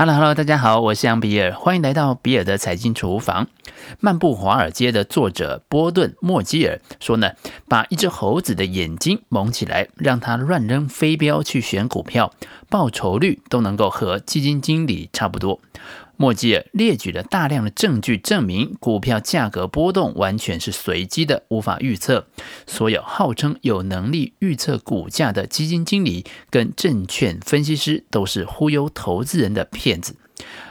Hello，Hello，大家好，我是杨比尔，欢迎来到比尔的财经厨房。漫步华尔街的作者波顿·莫基尔说呢，把一只猴子的眼睛蒙起来，让它乱扔飞镖去选股票，报酬率都能够和基金经理差不多。莫吉尔列举了大量的证据，证明股票价格波动完全是随机的，无法预测。所有号称有能力预测股价的基金经理跟证券分析师都是忽悠投资人的骗子。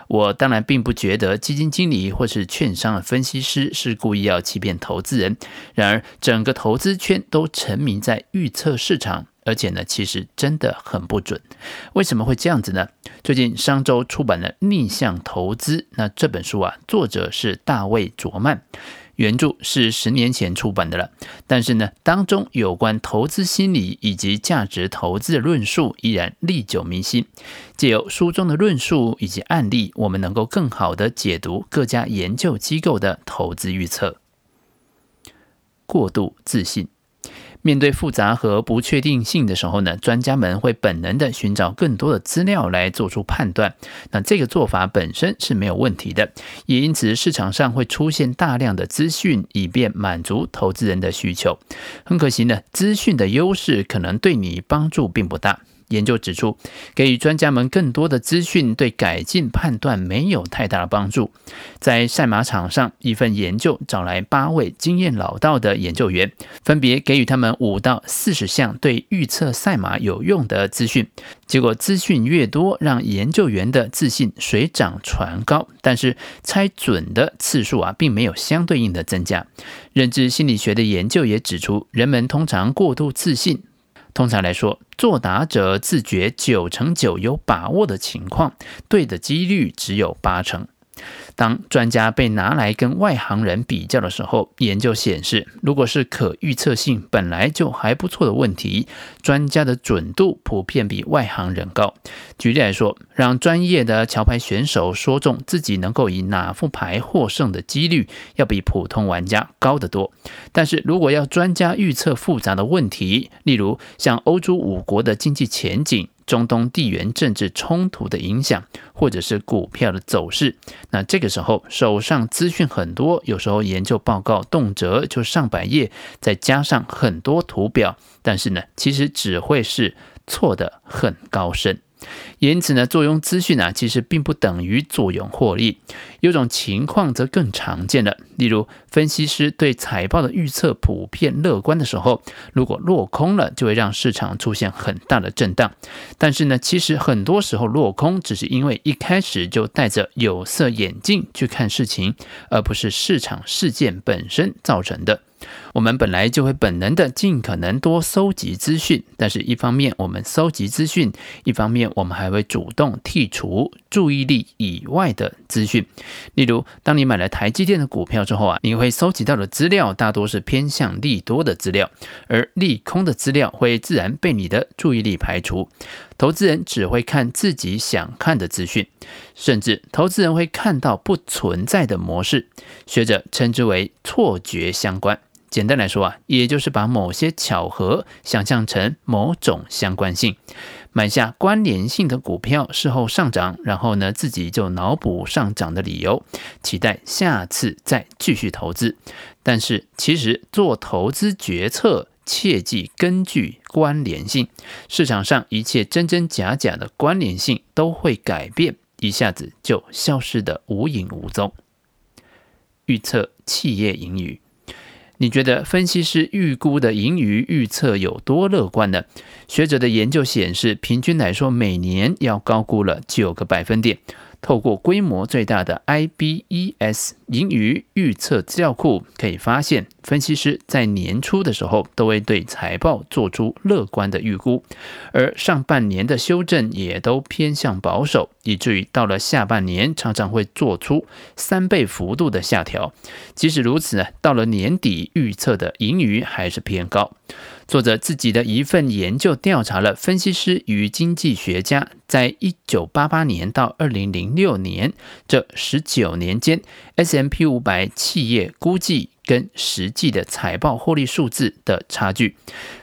我当然并不觉得基金经理或是券商的分析师是故意要欺骗投资人。然而，整个投资圈都沉迷在预测市场。而且呢，其实真的很不准。为什么会这样子呢？最近商周出版了《逆向投资》，那这本书啊，作者是大卫·卓曼，原著是十年前出版的了。但是呢，当中有关投资心理以及价值投资的论述依然历久弥新。借由书中的论述以及案例，我们能够更好地解读各家研究机构的投资预测。过度自信。面对复杂和不确定性的时候呢，专家们会本能的寻找更多的资料来做出判断。那这个做法本身是没有问题的，也因此市场上会出现大量的资讯，以便满足投资人的需求。很可惜呢，资讯的优势可能对你帮助并不大。研究指出，给予专家们更多的资讯，对改进判断没有太大的帮助。在赛马场上，一份研究找来八位经验老道的研究员，分别给予他们五到四十项对预测赛马有用的资讯。结果，资讯越多，让研究员的自信水涨船高，但是猜准的次数啊，并没有相对应的增加。认知心理学的研究也指出，人们通常过度自信。通常来说，作答者自觉九成九有把握的情况，对的几率只有八成。当专家被拿来跟外行人比较的时候，研究显示，如果是可预测性本来就还不错的问题，专家的准度普遍比外行人高。举例来说，让专业的桥牌选手说中自己能够以哪副牌获胜的几率，要比普通玩家高得多。但是如果要专家预测复杂的问题，例如像欧洲五国的经济前景，中东地缘政治冲突的影响，或者是股票的走势，那这个时候手上资讯很多，有时候研究报告动辄就上百页，再加上很多图表，但是呢，其实只会是错的很高深。因此呢，坐拥资讯啊，其实并不等于坐拥获利。有种情况则更常见了，例如分析师对财报的预测普遍乐观的时候，如果落空了，就会让市场出现很大的震荡。但是呢，其实很多时候落空只是因为一开始就戴着有色眼镜去看事情，而不是市场事件本身造成的。我们本来就会本能的尽可能多搜集资讯，但是一方面我们搜集资讯，一方面我们还还会主动剔除注意力以外的资讯。例如，当你买了台积电的股票之后啊，你会搜集到的资料大多是偏向利多的资料，而利空的资料会自然被你的注意力排除。投资人只会看自己想看的资讯，甚至投资人会看到不存在的模式，学者称之为错觉相关。简单来说啊，也就是把某些巧合想象成某种相关性，买下关联性的股票，事后上涨，然后呢，自己就脑补上涨的理由，期待下次再继续投资。但是其实做投资决策，切记根据关联性，市场上一切真真假假的关联性都会改变，一下子就消失得无影无踪。预测企业盈余。你觉得分析师预估的盈余预测有多乐观呢？学者的研究显示，平均来说，每年要高估了九个百分点。透过规模最大的 IBES 盈余预测资料库，可以发现，分析师在年初的时候都会对财报做出乐观的预估，而上半年的修正也都偏向保守，以至于到了下半年常常会做出三倍幅度的下调。即使如此呢，到了年底预测的盈余还是偏高。作者自己的一份研究调查了分析师与经济学家在一九八八年到二零零六年这十九年间，S M P 五百企业估计跟实际的财报获利数字的差距。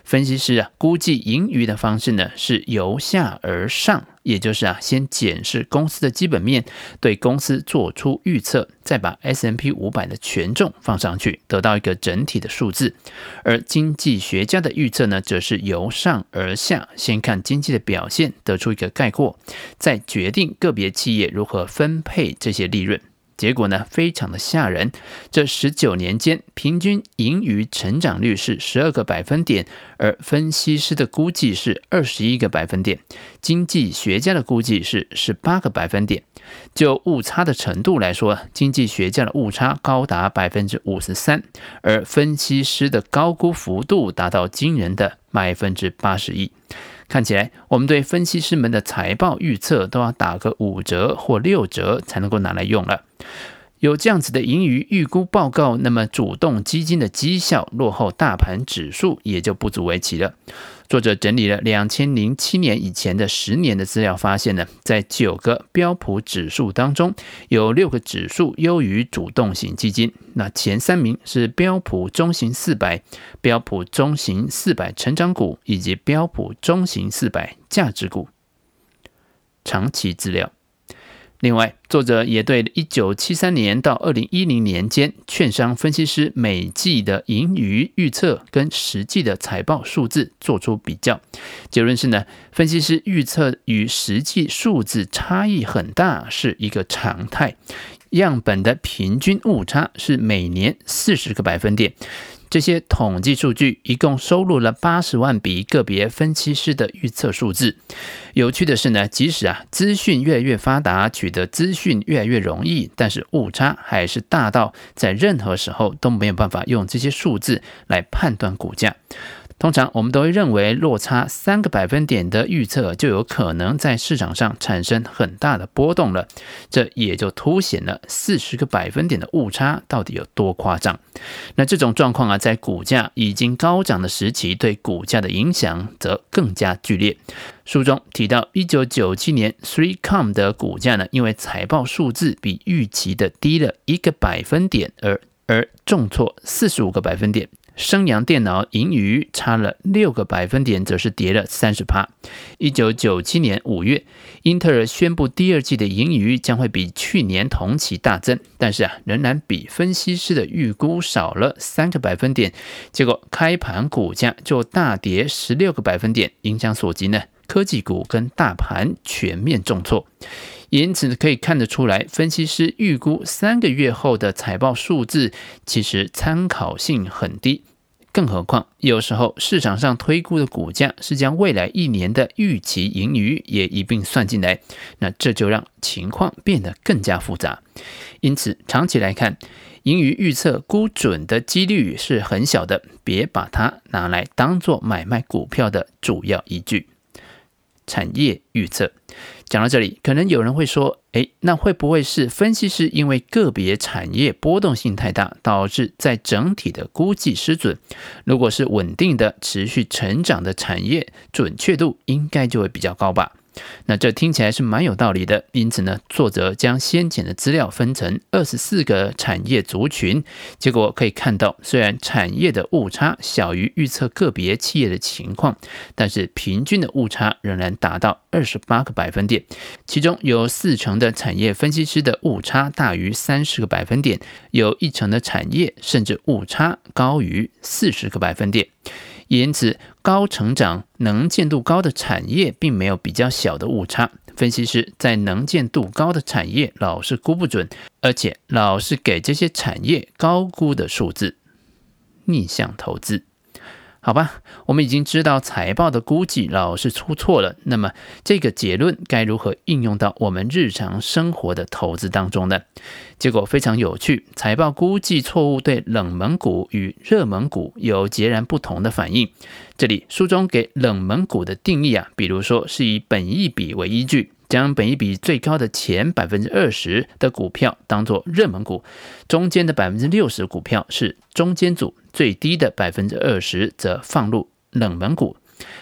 分析师啊，估计盈余的方式呢，是由下而上。也就是啊，先检视公司的基本面，对公司做出预测，再把 S&P 五百的权重放上去，得到一个整体的数字。而经济学家的预测呢，则是由上而下，先看经济的表现，得出一个概括，再决定个别企业如何分配这些利润。结果呢，非常的吓人。这十九年间，平均盈余成长率是十二个百分点，而分析师的估计是二十一个百分点，经济学家的估计是十八个百分点。就误差的程度来说，经济学家的误差高达百分之五十三，而分析师的高估幅度达到惊人的百分之八十一。看起来，我们对分析师们的财报预测都要打个五折或六折才能够拿来用了。有这样子的盈余预估报告，那么主动基金的绩效落后大盘指数也就不足为奇了。作者整理了两千零七年以前的十年的资料，发现呢，在九个标普指数当中，有六个指数优于主动型基金。那前三名是标普中型四百、标普中型四百成长股以及标普中型四百价值股。长期资料。另外，作者也对一九七三年到二零一零年间券商分析师每季的盈余预测跟实际的财报数字做出比较，结论是呢，分析师预测与实际数字差异很大是一个常态，样本的平均误差是每年四十个百分点。这些统计数据一共收录了八十万笔个别分析师的预测数字。有趣的是呢，即使啊资讯越来越发达，取得资讯越来越容易，但是误差还是大到在任何时候都没有办法用这些数字来判断股价。通常我们都会认为落差三个百分点的预测就有可能在市场上产生很大的波动了，这也就凸显了四十个百分点的误差到底有多夸张。那这种状况啊，在股价已经高涨的时期，对股价的影响则更加剧烈。书中提到，一九九七年，Three Com 的股价呢，因为财报数字比预期的低了一个百分点而而重挫四十五个百分点。升阳电脑盈余差了六个百分点，则是跌了三十趴。一九九七年五月，英特尔宣布第二季的盈余将会比去年同期大增，但是啊，仍然比分析师的预估少了三个百分点。结果开盘股价就大跌十六个百分点，影响所及呢，科技股跟大盘全面重挫。因此可以看得出来，分析师预估三个月后的财报数字其实参考性很低。更何况，有时候市场上推估的股价是将未来一年的预期盈余也一并算进来，那这就让情况变得更加复杂。因此，长期来看，盈余预测估准的几率是很小的，别把它拿来当做买卖股票的主要依据。产业预测讲到这里，可能有人会说：“哎，那会不会是分析师因为个别产业波动性太大，导致在整体的估计失准？如果是稳定的、持续成长的产业，准确度应该就会比较高吧？”那这听起来是蛮有道理的，因此呢，作者将先前的资料分成二十四个产业族群，结果可以看到，虽然产业的误差小于预测个别企业的情况，但是平均的误差仍然达到二十八个百分点，其中有四成的产业分析师的误差大于三十个百分点，有一成的产业甚至误差高于四十个百分点。因此，高成长、能见度高的产业并没有比较小的误差。分析师在能见度高的产业老是估不准，而且老是给这些产业高估的数字。逆向投资。好吧，我们已经知道财报的估计老是出错了。那么这个结论该如何应用到我们日常生活的投资当中呢？结果非常有趣，财报估计错误对冷门股与热门股有截然不同的反应。这里书中给冷门股的定义啊，比如说是以本益比为依据。将本益比最高的前百分之二十的股票当作热门股，中间的百分之六十股票是中间组，最低的百分之二十则放入冷门股。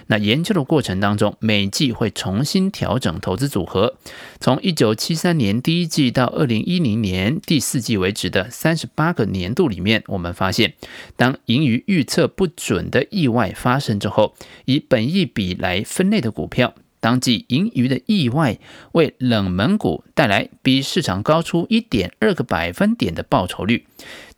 那研究的过程当中，每季会重新调整投资组合。从一九七三年第一季到二零一零年第四季为止的三十八个年度里面，我们发现，当盈余预测不准的意外发生之后，以本益比来分类的股票。当季盈余的意外为冷门股带来比市场高出一点二个百分点的报酬率。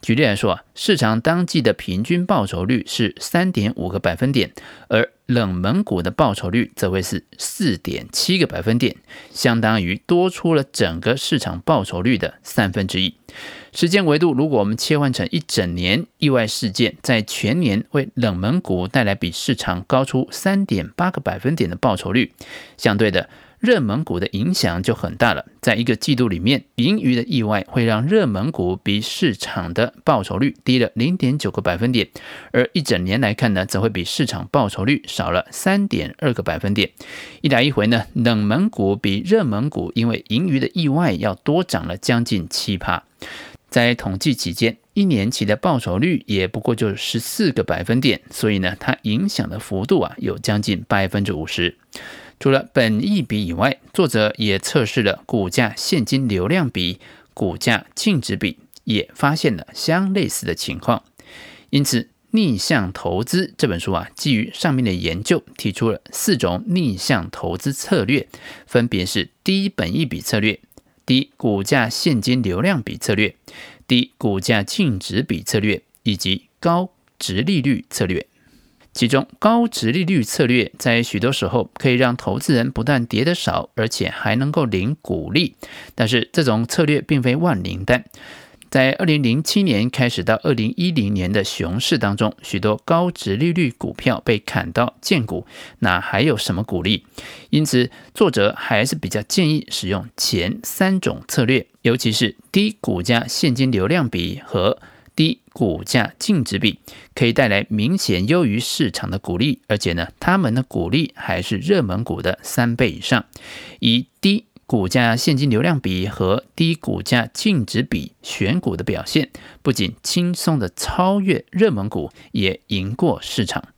举例来说，市场当季的平均报酬率是三点五个百分点，而冷门股的报酬率则会是四点七个百分点，相当于多出了整个市场报酬率的三分之一。时间维度，如果我们切换成一整年，意外事件在全年为冷门股带来比市场高出三点八个百分点的报酬率，相对的热门股的影响就很大了。在一个季度里面，盈余的意外会让热门股比市场的报酬率低了零点九个百分点，而一整年来看呢，则会比市场报酬率少了三点二个百分点。一来一回呢，冷门股比热门股因为盈余的意外要多涨了将近七趴。在统计期间，一年期的报酬率也不过就十四个百分点，所以呢，它影响的幅度啊有将近百分之五十。除了本益比以外，作者也测试了股价现金流量比、股价净值比，也发现了相类似的情况。因此，《逆向投资》这本书啊，基于上面的研究，提出了四种逆向投资策略，分别是低本益比策略。低股价现金流量比策略、低股价净值比策略以及高值利率策略。其中，高值利率策略在许多时候可以让投资人不但跌得少，而且还能够领股利。但是，这种策略并非万灵丹。在二零零七年开始到二零一零年的熊市当中，许多高值利率股票被砍到见股，那还有什么股利？因此，作者还是比较建议使用前三种策略，尤其是低股价现金流量比和低股价净值比，可以带来明显优于市场的股利，而且呢，他们的股利还是热门股的三倍以上，以低。股价现金流量比和低股价净值比选股的表现，不仅轻松的超越热门股，也赢过市场。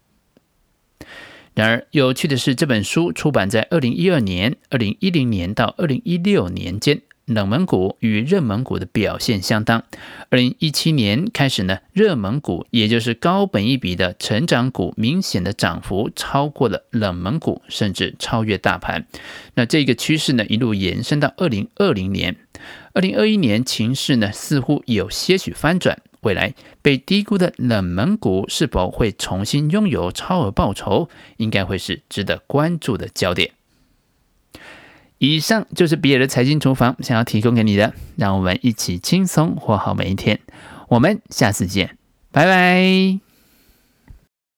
然而，有趣的是，这本书出版在二零一二年、二零一零年到二零一六年间。冷门股与热门股的表现相当。二零一七年开始呢，热门股也就是高本一比的成长股，明显的涨幅超过了冷门股，甚至超越大盘。那这个趋势呢，一路延伸到二零二零年。二零二一年情势呢，似乎有些许翻转。未来被低估的冷门股是否会重新拥有超额报酬，应该会是值得关注的焦点。以上就是比尔的财经厨房想要提供给你的，让我们一起轻松活好每一天。我们下次见，拜拜。